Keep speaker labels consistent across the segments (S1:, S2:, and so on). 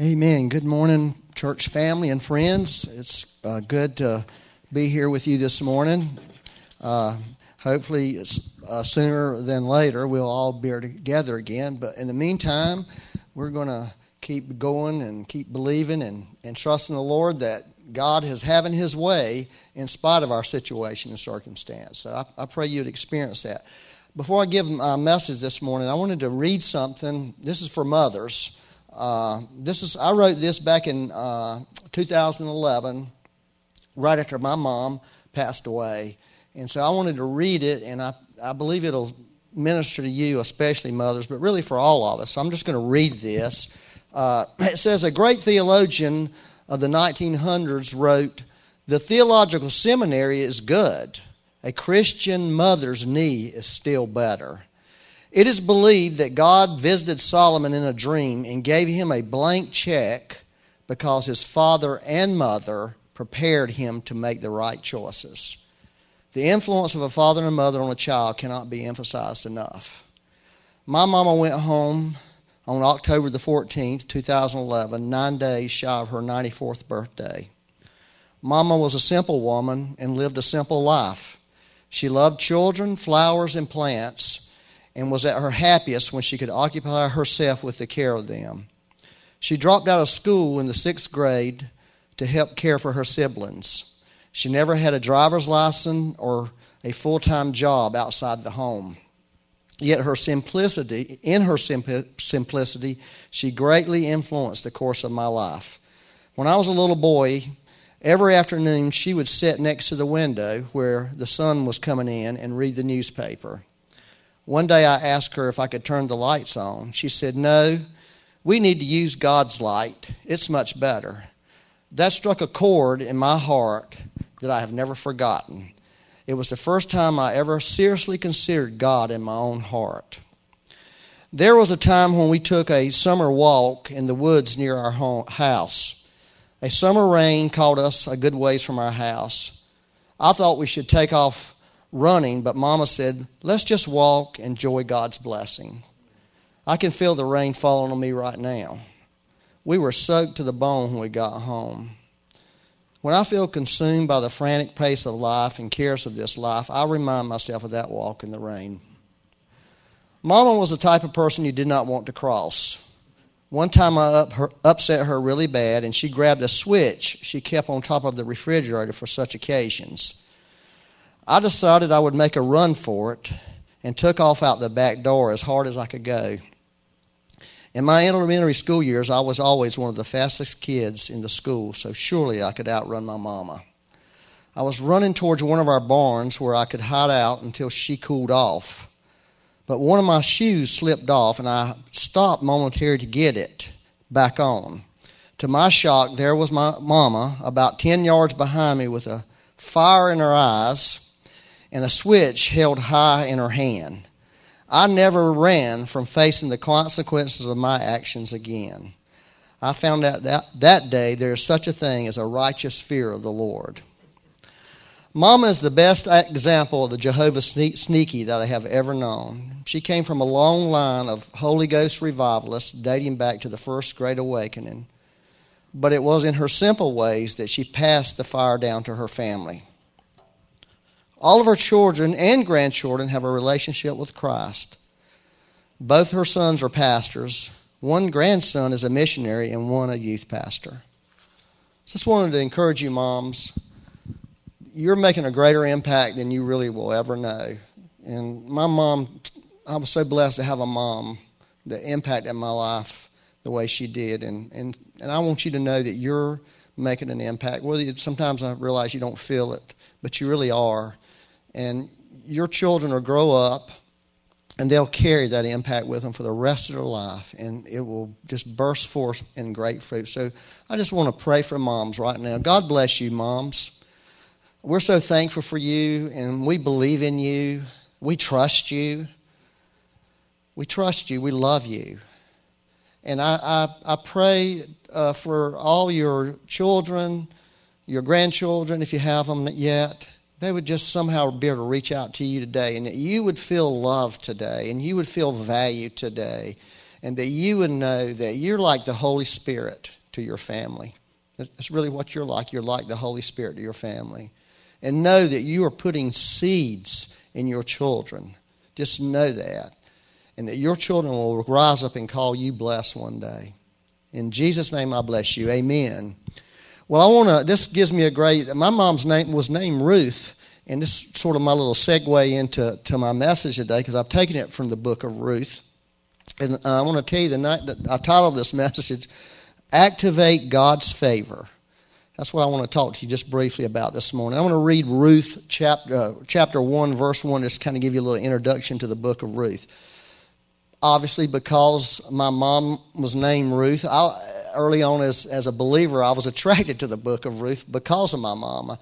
S1: Amen. Good morning, church family and friends. It's uh, good to be here with you this morning. Uh, hopefully, uh, sooner than later we'll all be together again. But in the meantime, we're going to keep going and keep believing and, and trusting the Lord that God is having His way in spite of our situation and circumstance. So I, I pray you'd experience that. Before I give my message this morning, I wanted to read something. This is for mothers. Uh, this is I wrote this back in uh, 2011, right after my mom passed away, and so I wanted to read it, and I I believe it'll minister to you, especially mothers, but really for all of us. So I'm just going to read this. Uh, it says a great theologian of the 1900s wrote, "The theological seminary is good. A Christian mother's knee is still better." It is believed that God visited Solomon in a dream and gave him a blank check because his father and mother prepared him to make the right choices. The influence of a father and mother on a child cannot be emphasized enough. My mama went home on October the 14th, 2011, nine days shy of her 94th birthday. Mama was a simple woman and lived a simple life. She loved children, flowers, and plants and was at her happiest when she could occupy herself with the care of them. She dropped out of school in the sixth grade to help care for her siblings. She never had a driver's license or a full time job outside the home. Yet her simplicity, in her simplicity, she greatly influenced the course of my life. When I was a little boy, every afternoon she would sit next to the window where the sun was coming in and read the newspaper. One day I asked her if I could turn the lights on. She said, No, we need to use God's light. It's much better. That struck a chord in my heart that I have never forgotten. It was the first time I ever seriously considered God in my own heart. There was a time when we took a summer walk in the woods near our home, house. A summer rain caught us a good ways from our house. I thought we should take off running, but Mama said, let's just walk, and enjoy God's blessing. I can feel the rain falling on me right now. We were soaked to the bone when we got home. When I feel consumed by the frantic pace of life and cares of this life, I remind myself of that walk in the rain. Mama was the type of person you did not want to cross. One time I up her, upset her really bad, and she grabbed a switch she kept on top of the refrigerator for such occasions. I decided I would make a run for it and took off out the back door as hard as I could go. In my elementary school years, I was always one of the fastest kids in the school, so surely I could outrun my mama. I was running towards one of our barns where I could hide out until she cooled off. But one of my shoes slipped off, and I stopped momentarily to get it back on. To my shock, there was my mama about 10 yards behind me with a fire in her eyes and a switch held high in her hand. I never ran from facing the consequences of my actions again. I found out that, that day there is such a thing as a righteous fear of the Lord. Mama is the best example of the Jehovah Sneaky that I have ever known. She came from a long line of Holy Ghost revivalists dating back to the first Great Awakening. But it was in her simple ways that she passed the fire down to her family. All of her children and grandchildren have a relationship with Christ. Both her sons are pastors. One grandson is a missionary, and one a youth pastor. Just wanted to encourage you, moms. You're making a greater impact than you really will ever know. And my mom, I was so blessed to have a mom that impacted my life the way she did. And, and, and I want you to know that you're making an impact. Whether you, sometimes I realize you don't feel it, but you really are and your children will grow up and they'll carry that impact with them for the rest of their life and it will just burst forth in great fruit. So i just want to pray for moms right now. God bless you moms. We're so thankful for you and we believe in you. We trust you. We trust you. We love you. And i, I, I pray uh, for all your children your grandchildren if you have them yet they would just somehow be able to reach out to you today and that you would feel loved today and you would feel valued today and that you would know that you're like the Holy Spirit to your family. That's really what you're like. You're like the Holy Spirit to your family. And know that you are putting seeds in your children. Just know that. And that your children will rise up and call you blessed one day. In Jesus' name, I bless you. Amen. Well, I want to, this gives me a great, my mom's name was named Ruth. And this is sort of my little segue into to my message today because I've taken it from the book of Ruth. And I want to tell you the night that I titled this message, Activate God's Favor. That's what I want to talk to you just briefly about this morning. I want to read Ruth chapter, uh, chapter 1, verse 1, just kind of give you a little introduction to the book of Ruth. Obviously, because my mom was named Ruth, I, early on as, as a believer, I was attracted to the book of Ruth because of my mama.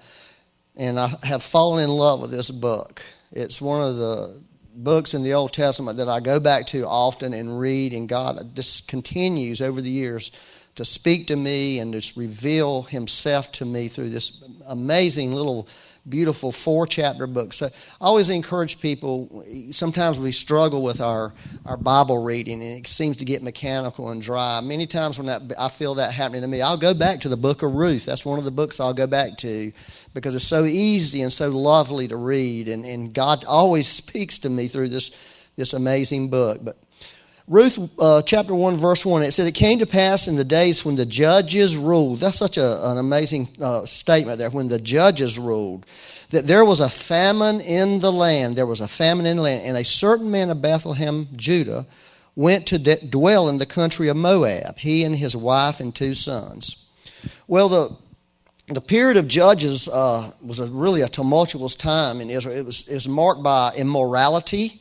S1: And I have fallen in love with this book. It's one of the books in the Old Testament that I go back to often and read, and God just continues over the years to speak to me and just reveal Himself to me through this amazing little beautiful four chapter book. So I always encourage people, sometimes we struggle with our, our Bible reading and it seems to get mechanical and dry. Many times when that, I feel that happening to me, I'll go back to the book of Ruth. That's one of the books I'll go back to because it's so easy and so lovely to read. And, and God always speaks to me through this, this amazing book. But Ruth uh, chapter 1, verse 1, it said, It came to pass in the days when the judges ruled. That's such a, an amazing uh, statement there. When the judges ruled, that there was a famine in the land. There was a famine in the land. And a certain man of Bethlehem, Judah, went to de- dwell in the country of Moab, he and his wife and two sons. Well, the the period of Judges uh, was a, really a tumultuous time in Israel. It was, it was marked by immorality,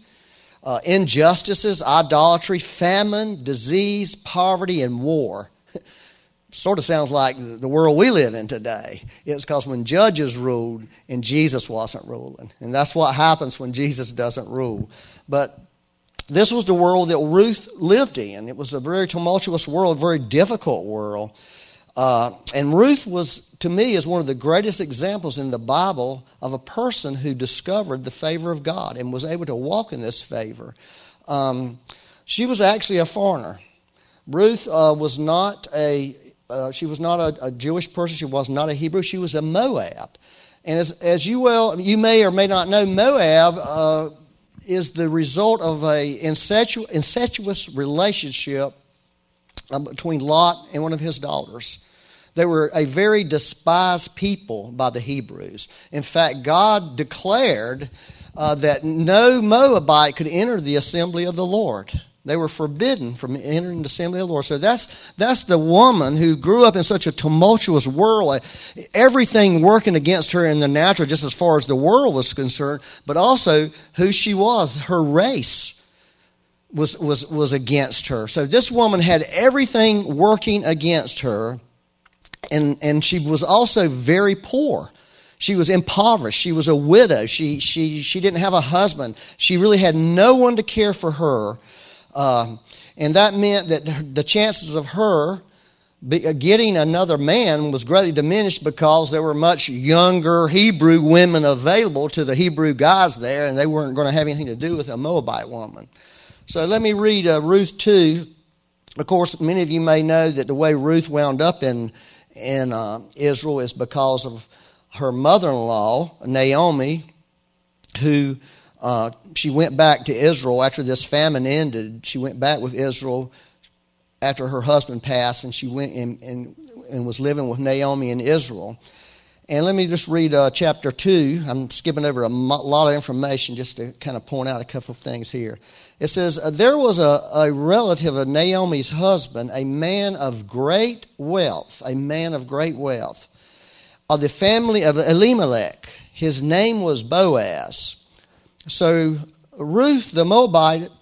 S1: uh, injustices, idolatry, famine, disease, poverty, and war. sort of sounds like the world we live in today. It's because when judges ruled and Jesus wasn't ruling. And that's what happens when Jesus doesn't rule. But this was the world that Ruth lived in. It was a very tumultuous world, very difficult world. Uh, and Ruth was, to me, is one of the greatest examples in the Bible of a person who discovered the favor of God and was able to walk in this favor. Um, she was actually a foreigner. Ruth uh, was not a uh, she was not a, a, Jewish person. She was not a Hebrew. She was a Moab. And as, as you well, you may or may not know, Moab uh, is the result of a incestu- incestuous relationship uh, between Lot and one of his daughters. They were a very despised people by the Hebrews. In fact, God declared uh, that no Moabite could enter the assembly of the Lord. They were forbidden from entering the assembly of the Lord. So that's, that's the woman who grew up in such a tumultuous world, everything working against her in the natural, just as far as the world was concerned, but also who she was, her race was, was, was against her. So this woman had everything working against her, and, and she was also very poor. She was impoverished. She was a widow. She, she, she didn't have a husband. She really had no one to care for her. Uh, and that meant that the chances of her uh, getting another man was greatly diminished because there were much younger Hebrew women available to the Hebrew guys there, and they weren't going to have anything to do with a Moabite woman. So let me read uh, Ruth 2. Of course, many of you may know that the way Ruth wound up in, in uh, Israel is because of her mother in law, Naomi, who uh, she went back to Israel after this famine ended. She went back with Israel after her husband passed, and she went and, and, and was living with Naomi in Israel. And let me just read uh, chapter 2. I'm skipping over a lot of information just to kind of point out a couple of things here. It says, uh, There was a, a relative of Naomi's husband, a man of great wealth, a man of great wealth, of the family of Elimelech. His name was Boaz. So Ruth the Moabite,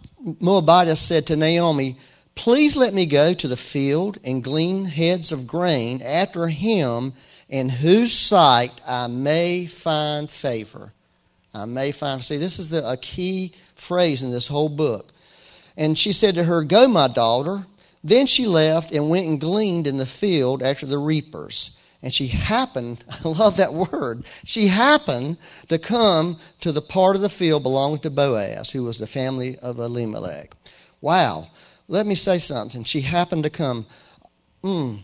S1: Moabitess said to Naomi, Please let me go to the field and glean heads of grain after him in whose sight I may find favor. I may find. See, this is the, a key phrase in this whole book. And she said to her, Go, my daughter. Then she left and went and gleaned in the field after the reapers. And she happened, I love that word, she happened to come to the part of the field belonging to Boaz, who was the family of Elimelech. Wow. let me say something. She happened to come. Mm.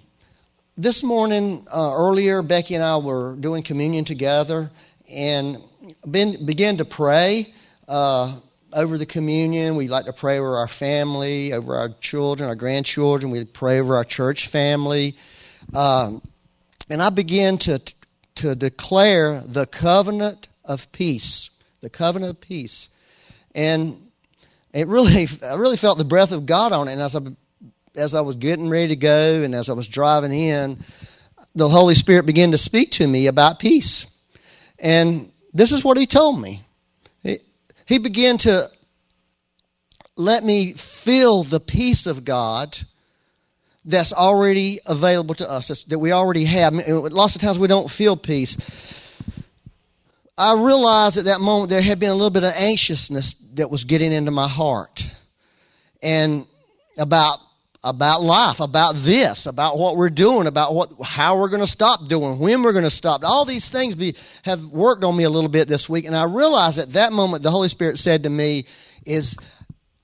S1: This morning, uh, earlier, Becky and I were doing communion together and been, began to pray uh, over the communion. We like to pray over our family, over our children, our grandchildren. We pray over our church family. Um, and I began to, to declare the covenant of peace. The covenant of peace. And it really, I really felt the breath of God on it. And as I, as I was getting ready to go and as I was driving in, the Holy Spirit began to speak to me about peace. And this is what He told me. He, began to let me feel the peace of God that's already available to us, that we already have. Lots of times we don't feel peace. I realized at that moment there had been a little bit of anxiousness that was getting into my heart. And about about life, about this, about what we're doing, about what how we're going to stop doing, when we're going to stop. All these things be, have worked on me a little bit this week, and I realized at that moment the Holy Spirit said to me, "Is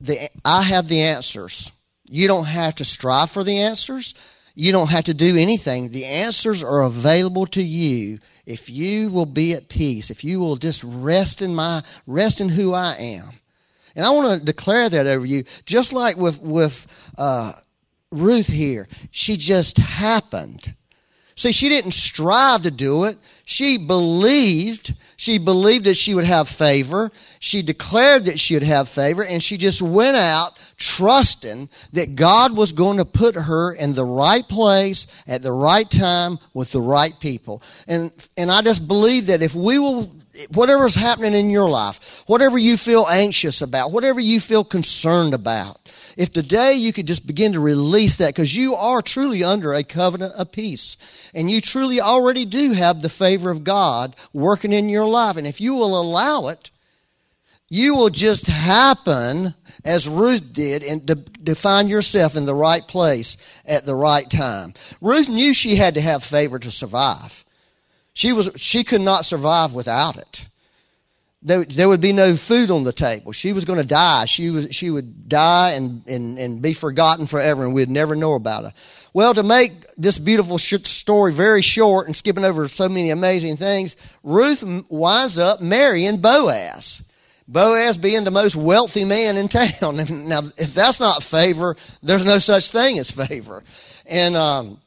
S1: the I have the answers. You don't have to strive for the answers. You don't have to do anything. The answers are available to you if you will be at peace, if you will just rest in my rest in who I am. And I want to declare that over you, just like with with uh, Ruth here. She just happened. See, she didn't strive to do it. She believed. She believed that she would have favor. She declared that she would have favor, and she just went out trusting that God was going to put her in the right place at the right time with the right people. And, and I just believe that if we will whatever's happening in your life, whatever you feel anxious about, whatever you feel concerned about, if today you could just begin to release that because you are truly under a covenant of peace and you truly already do have the favor of God working in your life. And if you will allow it, you will just happen as Ruth did and to find yourself in the right place at the right time. Ruth knew she had to have favor to survive. She, was, she could not survive without it. There, there would be no food on the table. She was going to die. She, was, she would die and, and, and be forgotten forever, and we'd never know about her. Well, to make this beautiful story very short and skipping over so many amazing things, Ruth winds up marrying Boaz. Boaz being the most wealthy man in town. now, if that's not favor, there's no such thing as favor. And um,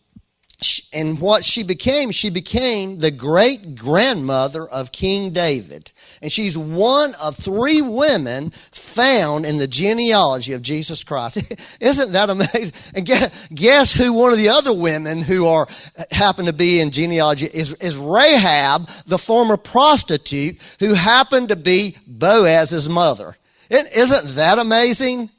S1: and what she became, she became the great grandmother of King David. And she's one of three women found in the genealogy of Jesus Christ. Isn't that amazing? And guess who one of the other women who are happen to be in genealogy is, is Rahab, the former prostitute who happened to be Boaz's mother. Isn't that amazing?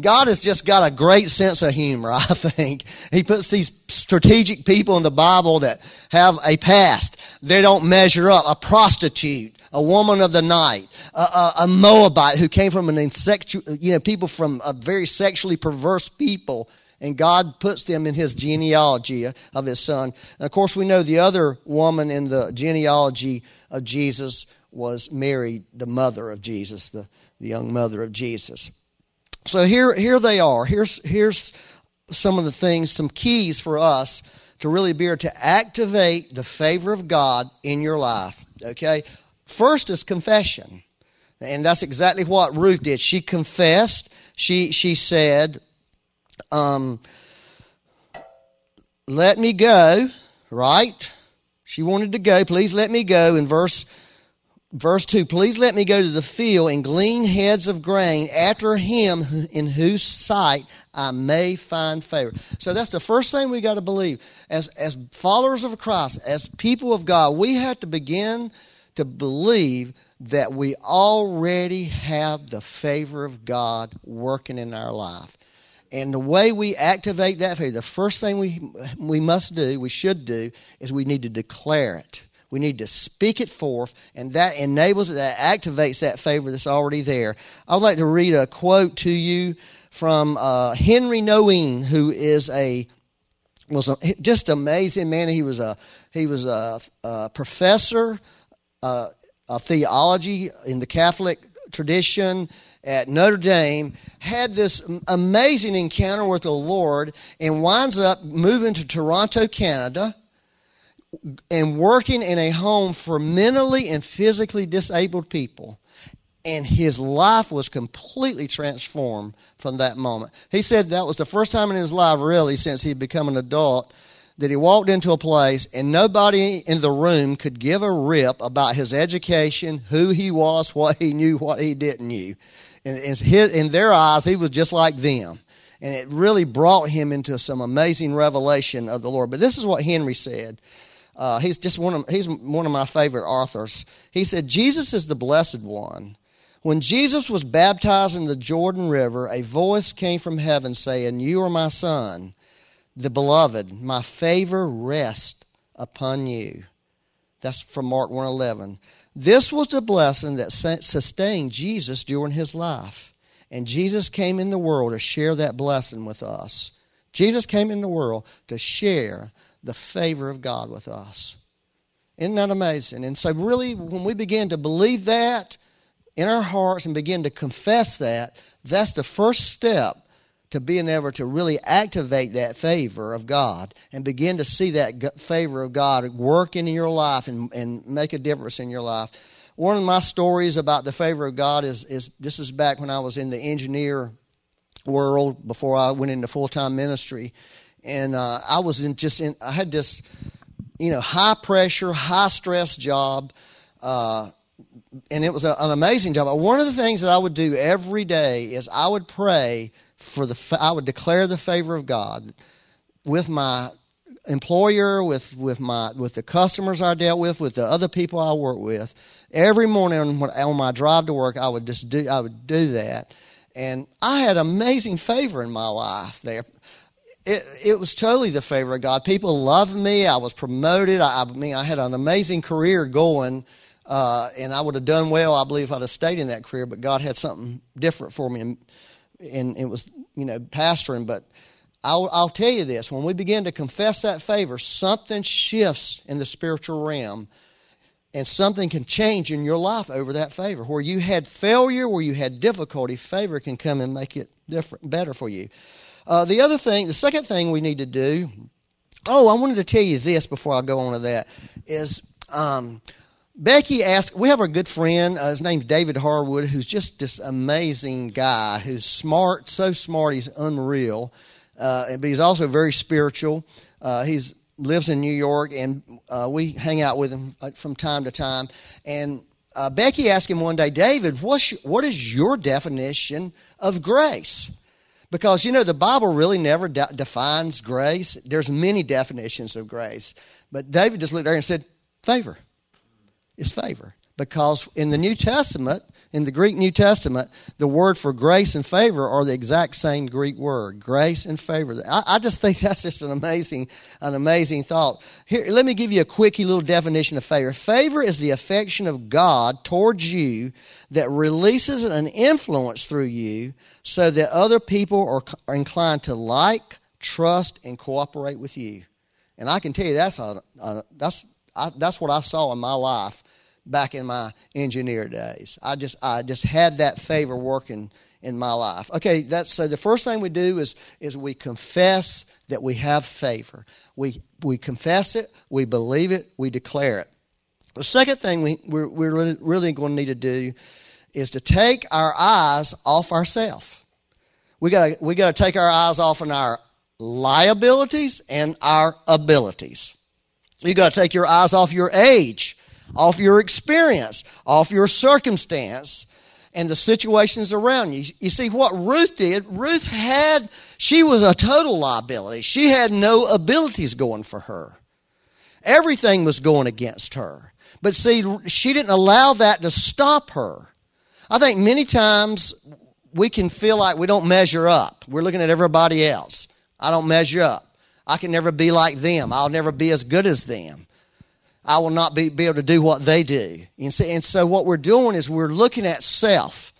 S1: God has just got a great sense of humor, I think. He puts these strategic people in the Bible that have a past. They don't measure up. A prostitute, a woman of the night, a, a, a Moabite who came from an insexual, you know, people from a very sexually perverse people. And God puts them in his genealogy of his son. And of course, we know the other woman in the genealogy of Jesus was Mary, the mother of Jesus, the, the young mother of Jesus. So here, here they are. Here's, here's some of the things, some keys for us to really be able to activate the favor of God in your life. Okay? First is confession. And that's exactly what Ruth did. She confessed. She, she said, um, let me go, right? She wanted to go. Please let me go. In verse Verse 2 Please let me go to the field and glean heads of grain after him in whose sight I may find favor. So that's the first thing we got to believe. As, as followers of Christ, as people of God, we have to begin to believe that we already have the favor of God working in our life. And the way we activate that favor, the first thing we, we must do, we should do, is we need to declare it. We need to speak it forth, and that enables it, that activates that favor that's already there. I would like to read a quote to you from uh, Henry Nouwen, who is a was a, just amazing man. He was a he was a, a professor uh, of theology in the Catholic tradition at Notre Dame, had this amazing encounter with the Lord, and winds up moving to Toronto, Canada, and working in a home for mentally and physically disabled people. And his life was completely transformed from that moment. He said that was the first time in his life, really, since he'd become an adult, that he walked into a place and nobody in the room could give a rip about his education, who he was, what he knew, what he didn't knew. And in their eyes, he was just like them. And it really brought him into some amazing revelation of the Lord. But this is what Henry said. Uh, he's just one of he's one of my favorite authors. He said, "Jesus is the blessed one. When Jesus was baptized in the Jordan River, a voice came from heaven saying, "You are my son, the beloved. My favor rests upon you." That's from Mark 1:11. This was the blessing that sustained Jesus during his life. And Jesus came in the world to share that blessing with us. Jesus came in the world to share the favor of God with us. Isn't that amazing? And so, really, when we begin to believe that in our hearts and begin to confess that, that's the first step to being able to really activate that favor of God and begin to see that favor of God working in your life and, and make a difference in your life. One of my stories about the favor of God is, is this is back when I was in the engineer world before I went into full time ministry. And uh, I was in just in, I had this, you know, high pressure, high stress job. Uh, and it was a, an amazing job. One of the things that I would do every day is I would pray for the I would declare the favor of God with my employer, with with my with the customers I dealt with, with the other people I work with. Every morning on my drive to work, I would just do I would do that, and I had amazing favor in my life there. It, it was totally the favor of God. People loved me. I was promoted. I, I mean, I had an amazing career going, uh, and I would have done well, I believe, if I'd have stayed in that career. But God had something different for me. And and it was, you know, pastoring. But I'll, I'll tell you this when we begin to confess that favor, something shifts in the spiritual realm and something can change in your life over that favor. Where you had failure, where you had difficulty, favor can come and make it different, better for you. Uh, the other thing, the second thing we need to do, oh, I wanted to tell you this before I go on to that, is um, Becky asked, we have a good friend, uh, his name's David Harwood, who's just this amazing guy who's smart, so smart, he's unreal. Uh, but he's also very spiritual. Uh, he's lives in New York, and uh, we hang out with him uh, from time to time. And uh, Becky asked him one day, David, what's your, what is your definition of grace? Because, you know, the Bible really never de- defines grace. There's many definitions of grace. But David just looked there and said, favor is favor. Because in the New Testament, in the Greek New Testament, the word for grace and favor are the exact same Greek word. Grace and favor. I, I just think that's just an amazing, an amazing thought. Here, let me give you a quickie little definition of favor. Favor is the affection of God towards you that releases an influence through you so that other people are, are inclined to like, trust, and cooperate with you. And I can tell you that's a, a that's I, that's what I saw in my life back in my engineer days. I just I just had that favor working in my life. Okay, that's so the first thing we do is is we confess that we have favor. We we confess it, we believe it, we declare it. The second thing we we're, we're really, going to need to do is to take our eyes off ourselves. We got we got to take our eyes off on our liabilities and our abilities. You got to take your eyes off your age, off your experience, off your circumstance, and the situations around you. You see what Ruth did? Ruth had, she was a total liability. She had no abilities going for her. Everything was going against her. But see, she didn't allow that to stop her. I think many times we can feel like we don't measure up. We're looking at everybody else. I don't measure up. I can never be like them. I'll never be as good as them. I will not be, be able to do what they do. And so, and so what we're doing is we're looking at self.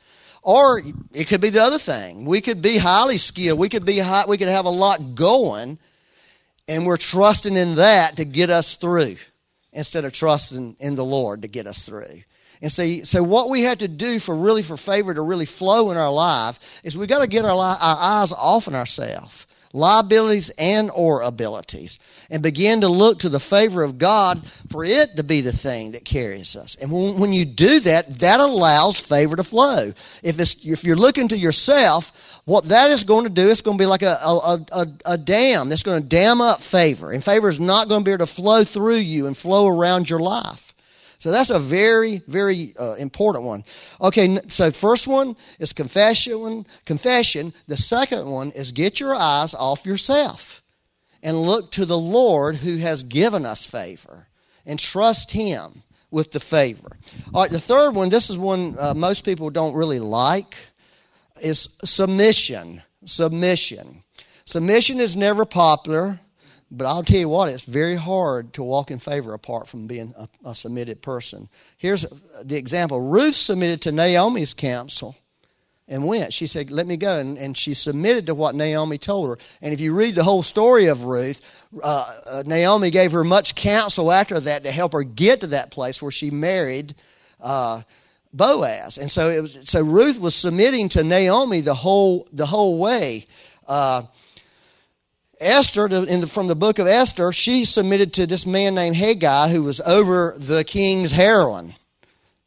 S1: Or it could be the other thing. We could be highly skilled. We could be high, we could have a lot going, and we're trusting in that to get us through instead of trusting in the Lord to get us through. And see, so what we have to do for really for favor to really flow in our life is we got to get our, our eyes off on ourselves liabilities and or abilities and begin to look to the favor of god for it to be the thing that carries us. And when, you do that that allows favor to flow. If, it's, if you're looking to yourself what that is going to do it's going to be like a, a, a, a dam that's going to dam up favor. And favor is not going to be able to flow through you and flow around your life so that's a very, very uh, important one. Okay, so first one is confession. Confession. The second one is get your eyes off yourself and look to the Lord who has given us favor and trust Him with the favor. All right, the third one. This is one uh, most people don't really like. Is submission. Submission. Submission is never popular. But I'll tell you what, it's very hard to walk in favor apart from being a, a submitted person. Here's the example Ruth submitted to Naomi's counsel and went. She said, Let me go. And, and she submitted to what Naomi told her. And if you read the whole story of Ruth, uh, uh, Naomi gave her much counsel after that to help her get to that place where she married uh, Boaz. And so, was, so Ruth was submitting to Naomi the whole, the whole way. Esther, the, from the book of Esther, she submitted to this man named Hegai who was over the king's harem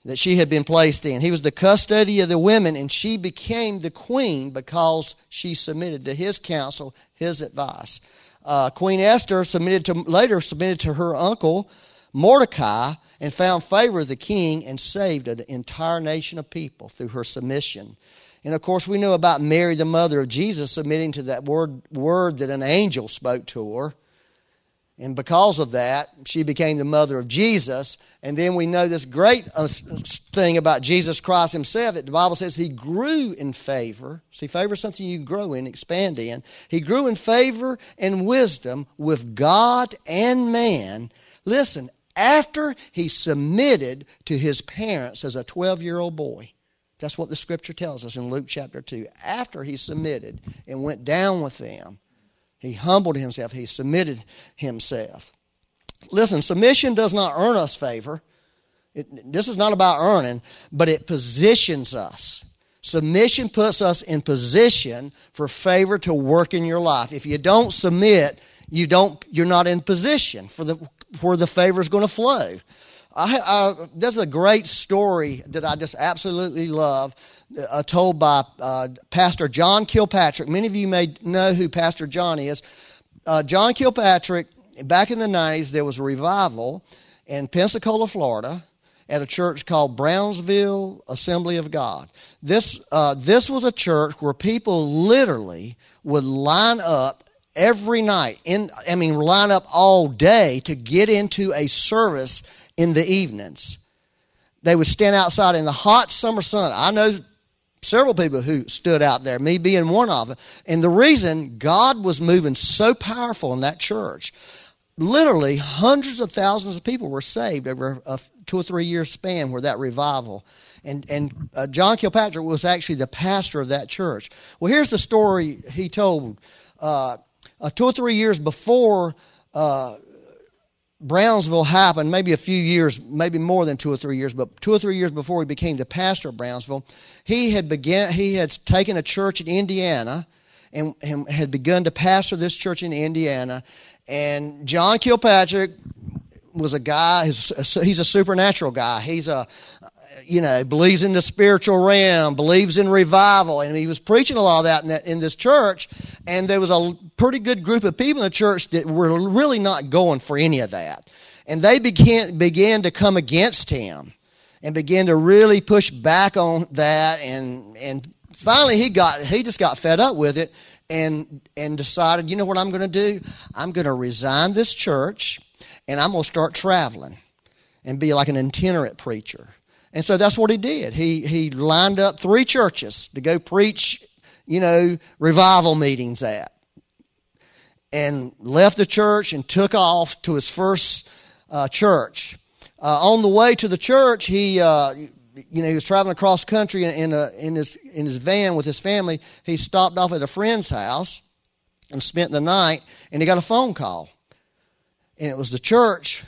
S1: that she had been placed in. He was the custody of the women, and she became the queen because she submitted to his counsel, his advice. Uh, queen Esther submitted to later submitted to her uncle Mordecai and found favor of the king and saved an entire nation of people through her submission. And of course, we know about Mary, the mother of Jesus, submitting to that word, word that an angel spoke to her. And because of that, she became the mother of Jesus. And then we know this great uh, thing about Jesus Christ himself that the Bible says he grew in favor. See, favor is something you grow in, expand in. He grew in favor and wisdom with God and man. Listen, after he submitted to his parents as a 12 year old boy. That's what the scripture tells us in Luke chapter 2. After he submitted and went down with them, he humbled himself, he submitted himself. Listen, submission does not earn us favor. It, this is not about earning, but it positions us. Submission puts us in position for favor to work in your life. If you don't submit, you don't, you're not in position for the, where the favor is going to flow. I, I, there's a great story that I just absolutely love, uh, told by uh, Pastor John Kilpatrick. Many of you may know who Pastor John is. Uh, John Kilpatrick, back in the 90s, there was a revival in Pensacola, Florida, at a church called Brownsville Assembly of God. This, uh, this was a church where people literally would line up every night, in, I mean, line up all day to get into a service in the evenings. They would stand outside in the hot summer sun. I know several people who stood out there, me being one of them. And the reason God was moving so powerful in that church, literally hundreds of thousands of people were saved over a two or three year span where that revival. And, and uh, John Kilpatrick was actually the pastor of that church. Well, here's the story he told. Uh, uh, two or three years before uh, Brownsville happened, maybe a few years, maybe more than two or three years, but two or three years before he became the pastor of Brownsville, he had began he had taken a church in Indiana and, and had begun to pastor this church in Indiana. And John Kilpatrick was a guy. He's a, he's a supernatural guy. He's a you know, believes in the spiritual realm, believes in revival, and he was preaching a lot of that in, that, in this church. And there was a pretty good group of people in the church that were really not going for any of that, and they began began to come against him, and began to really push back on that. And and finally, he got he just got fed up with it, and and decided, you know what I'm going to do? I'm going to resign this church, and I'm going to start traveling and be like an itinerant preacher. And so that's what he did. He, he lined up three churches to go preach, you know, revival meetings at. And left the church and took off to his first uh, church. Uh, on the way to the church, he, uh, you know, he was traveling across country in, in, a, in, his, in his van with his family. He stopped off at a friend's house and spent the night, and he got a phone call. And it was the church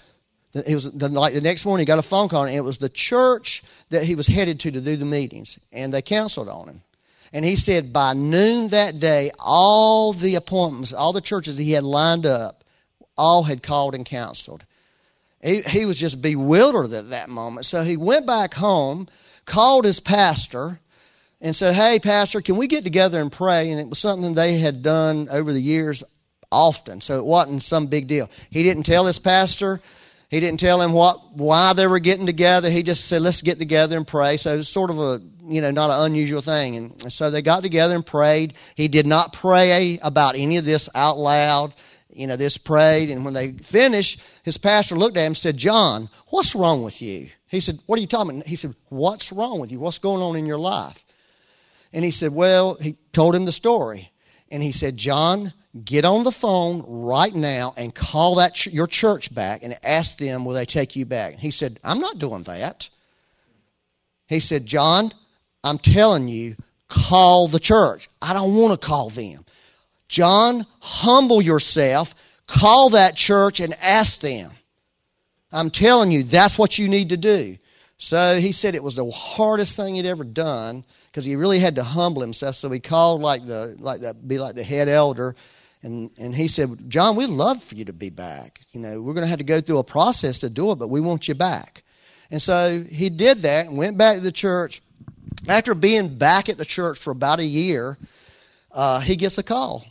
S1: It was the, like the next morning he got a phone call, and it was the church that he was headed to to do the meetings, and they counseled on him. And he said by noon that day, all the appointments, all the churches he had lined up, all had called and counseled He, he was just bewildered at that moment. So he went back home, called his pastor, and said, Hey, Pastor, can we get together and pray? And it was something they had done over the years often, so it wasn't some big deal. He didn't tell his pastor. He didn't tell him what why they were getting together. He just said, "Let's get together and pray." So it was sort of a you know not an unusual thing. And so they got together and prayed. He did not pray about any of this out loud. You know, this prayed, and when they finished, his pastor looked at him and said, "John, what's wrong with you?" He said, "What are you talking about?" He said, "What's wrong with you? What's going on in your life?" And he said, Well, he told him the story. And he said, John, get on the phone right now and call that ch- your church back and ask them, will they take you back? He said, I'm not doing that. He said, John, I'm telling you, call the church. I don't want to call them. John, humble yourself, call that church and ask them. I'm telling you, that's what you need to do. So he said it was the hardest thing he'd ever done because he really had to humble himself. So he called like the like that be like the head elder, and and he said, John, we'd love for you to be back. You know, we're going to have to go through a process to do it, but we want you back. And so he did that and went back to the church. After being back at the church for about a year, uh, he gets a call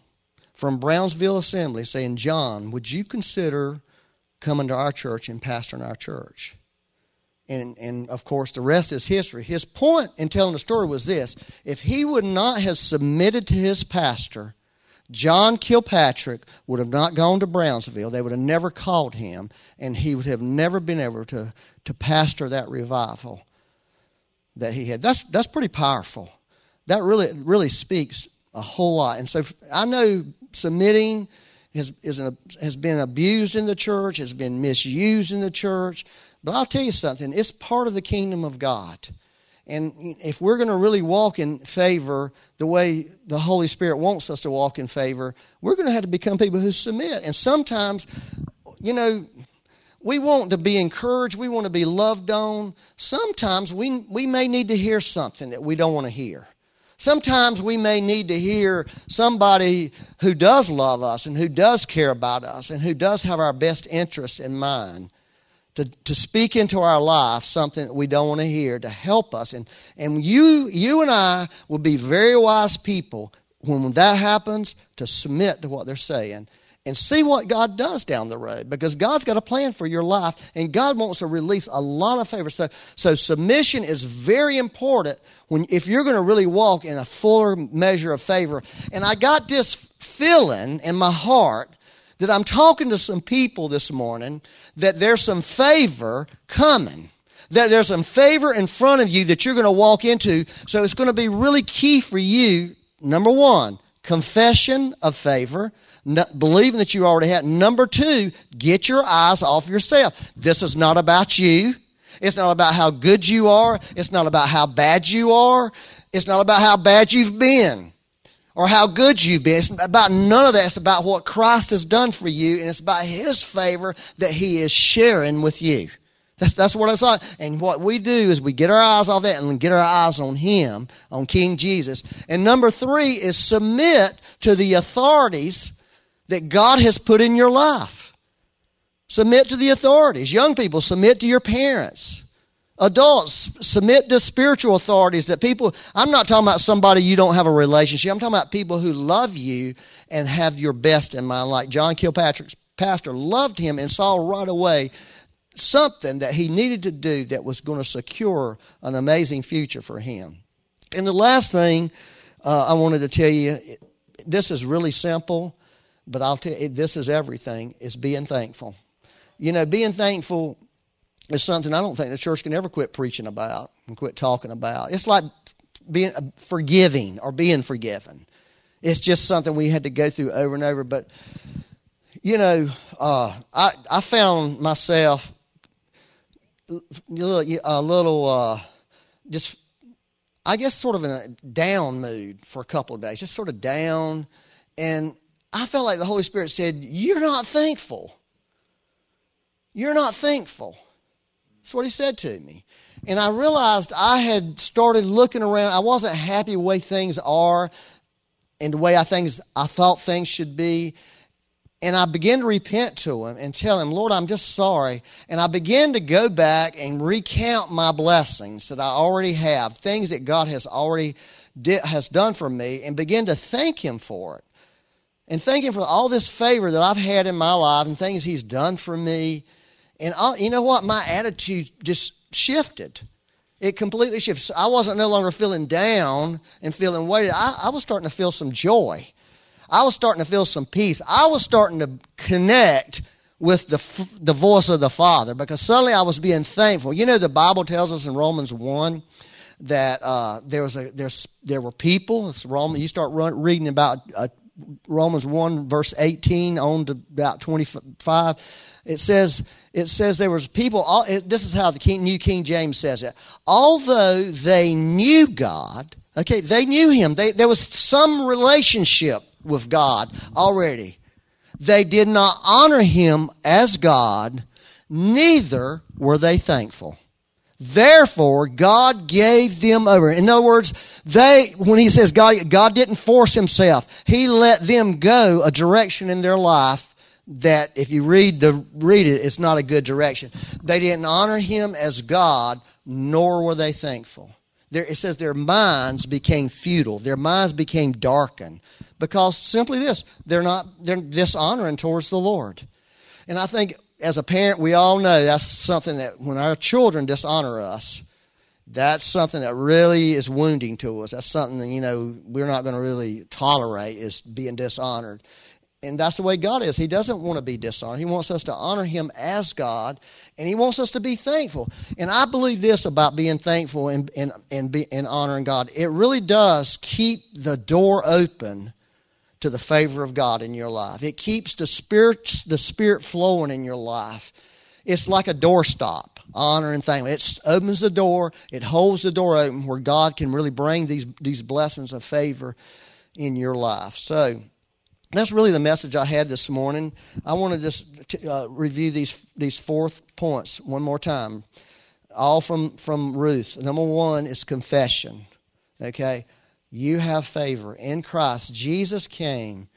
S1: from Brownsville Assembly saying, John, would you consider coming to our church and pastoring our church? and, and of course the rest is history. His point in telling the story was this if he would not have submitted to his pastor, John Kilpatrick would have not gone to Brownsville. They would have never called him, and he would have never been able to, to pastor that revival that he had. That's, that's pretty powerful. That really, really speaks a whole lot. And so I know submitting has, is an, has been abused in the church, has been misused in the church. But I'll tell you something, it's part of the kingdom of God. And if we're going to really walk in favor the way the Holy Spirit wants us to walk in favor, we're going to have to become people who submit. And sometimes, you know, we want to be encouraged, we want to be loved on. Sometimes we, we may need to hear something that we don't want to hear. Sometimes we may need to hear somebody who does love us and who does care about us and who does have our best interests in mind to, to speak into our life something that we don't want to hear, to help us. And, and you, you and I will be very wise people when that happens to submit to what they're saying and see what God does down the road because God's got a plan for your life and God wants to release a lot of favor. So, so submission is very important when if you're going to really walk in a fuller measure of favor. And I got this feeling in my heart that I'm talking to some people this morning that there's some favor coming. That there's some favor in front of you that you're going to walk into. So it's going to be really key for you. Number one, confession of favor, believing that you already have. Number two, get your eyes off yourself. This is not about you. It's not about how good you are. It's not about how bad you are. It's not about how bad you've been or how good you've been. It's about none of that. It's about what Christ has done for you, and it's about His favor that He is sharing with you. That's, that's what it's like. And what we do is we get our eyes off that and get our eyes on Him, on King Jesus. And number three is submit to the authorities that God has put in your life. Submit to the authorities. Young people, submit to your parents. Adults, submit to spiritual authorities that people, I'm not talking about somebody you don't have a relationship. I'm talking about people who love you and have your best in mind. Like John Kilpatrick's pastor loved him and saw right away something that he needed to do that was going to secure an amazing future for him. And the last thing uh, I wanted to tell you this is really simple, but I'll tell you, this is everything, is being thankful. You know, being thankful is something I don't think the church can ever quit preaching about and quit talking about. It's like being uh, forgiving or being forgiven. It's just something we had to go through over and over. But you know, uh, I I found myself a little, a little uh, just I guess sort of in a down mood for a couple of days, just sort of down, and I felt like the Holy Spirit said, "You're not thankful." You're not thankful. That's what he said to me. And I realized I had started looking around. I wasn't happy the way things are and the way I things I thought things should be. And I began to repent to him and tell him, Lord, I'm just sorry. And I began to go back and recount my blessings that I already have, things that God has already has done for me, and begin to thank him for it. And thank him for all this favor that I've had in my life and things he's done for me. And you know what? My attitude just shifted. It completely shifted. I wasn't no longer feeling down and feeling weighted. I, I was starting to feel some joy. I was starting to feel some peace. I was starting to connect with the, the voice of the Father because suddenly I was being thankful. You know, the Bible tells us in Romans 1 that uh, there, was a, there's, there were people. It's Roman, you start run, reading about Romans 1, verse 18 on to about 25. It says, it says there was people, all, it, this is how the King, New King James says it. Although they knew God, okay, they knew Him. They, there was some relationship with God already. They did not honor him as God, neither were they thankful. Therefore, God gave them over. In other words, they, when he says God, God didn't force himself. He let them go a direction in their life that if you read the, read it, it's not a good direction. They didn't honor him as God, nor were they thankful. There, it says their minds became futile. Their minds became darkened because simply this they're not they're dishonoring towards the Lord. And I think as a parent, we all know that's something that when our children dishonor us, that's something that really is wounding to us. That's something that, you know, we're not going to really tolerate is being dishonored. And that's the way God is. He doesn't want to be dishonored. He wants us to honor Him as God, and He wants us to be thankful. And I believe this about being thankful and, and, and, be, and honoring God. It really does keep the door open to the favor of God in your life. It keeps the spirit, the spirit flowing in your life. It's like a doorstop, honor and thank. It opens the door, it holds the door open where God can really bring these, these blessings of favor in your life. So that's really the message I had this morning. I want to just uh, review these, these four points one more time, all from, from Ruth. Number one is confession. Okay? You have favor in Christ. Jesus came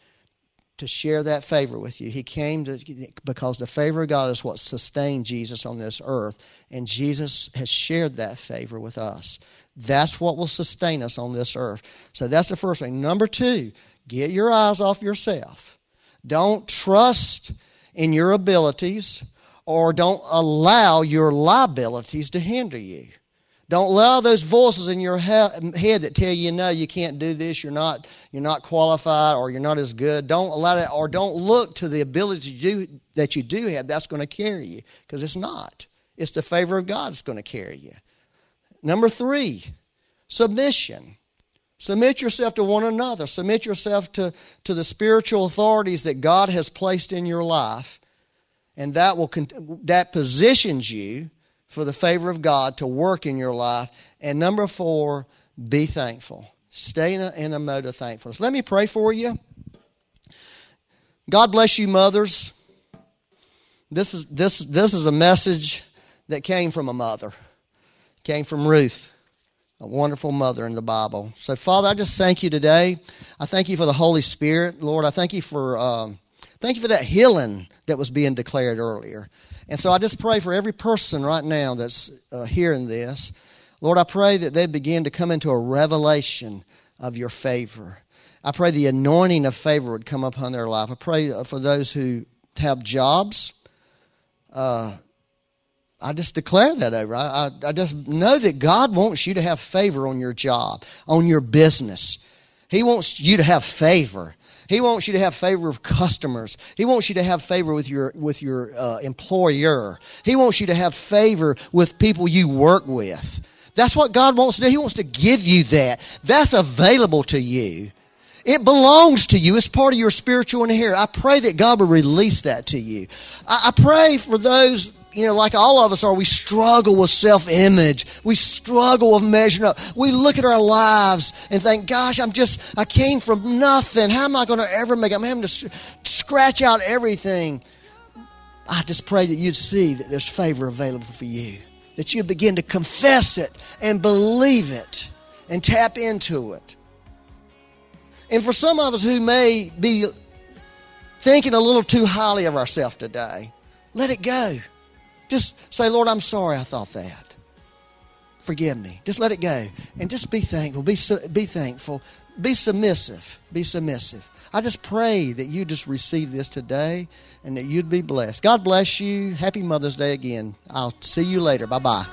S1: to share that favor with you. He came to because the favor of God is what sustained Jesus on this earth, and Jesus has shared that favor with us. That's what will sustain us on this earth. So that's the first thing. Number two, get your eyes off yourself. Don't trust in your abilities or don't allow your liabilities to hinder you. Don't allow those voices in your head that tell you no, you can't do this. You're not you're not qualified, or you're not as good. Don't allow that, or don't look to the ability you do, that you do have. That's going to carry you because it's not. It's the favor of God that's going to carry you. Number three, submission. Submit yourself to one another. Submit yourself to, to the spiritual authorities that God has placed in your life, and that will that positions you for the favor of God to work in your life. And number four, be thankful. Stay in a, in a mode of thankfulness. Let me pray for you. God bless you, mothers. This is, this, this is a message that came from a mother, came from Ruth, a wonderful mother in the Bible. So, Father, I just thank you today. I thank you for the Holy Spirit. Lord, I thank you for, um, thank you for that healing that was being declared earlier. And so I just pray for every person right now that's uh, hearing this. Lord, I pray that they begin to come into a revelation of your favor. I pray the anointing of favor would come upon their life. I pray uh, for those who have jobs. Uh, I just declare that over. I, I, I just know that God wants you to have favor on your job, on your business. He wants you to have favor. He wants you to have favor with customers. He wants you to have favor with your with your uh, employer. He wants you to have favor with people you work with. That's what God wants to do. He wants to give you that. That's available to you. It belongs to you. It's part of your spiritual inheritance. I pray that God will release that to you. I, I pray for those you know, like all of us are, we struggle with self image. We struggle with measuring up. We look at our lives and think, gosh, I'm just, I came from nothing. How am I going to ever make it? I'm having to scratch out everything. I just pray that you'd see that there's favor available for you, that you begin to confess it and believe it and tap into it. And for some of us who may be thinking a little too highly of ourselves today, let it go. Just say, Lord, I'm sorry I thought that. Forgive me. Just let it go. And just be thankful. Be, be thankful. Be submissive. Be submissive. I just pray that you just receive this today and that you'd be blessed. God bless you. Happy Mother's Day again. I'll see you later. Bye bye.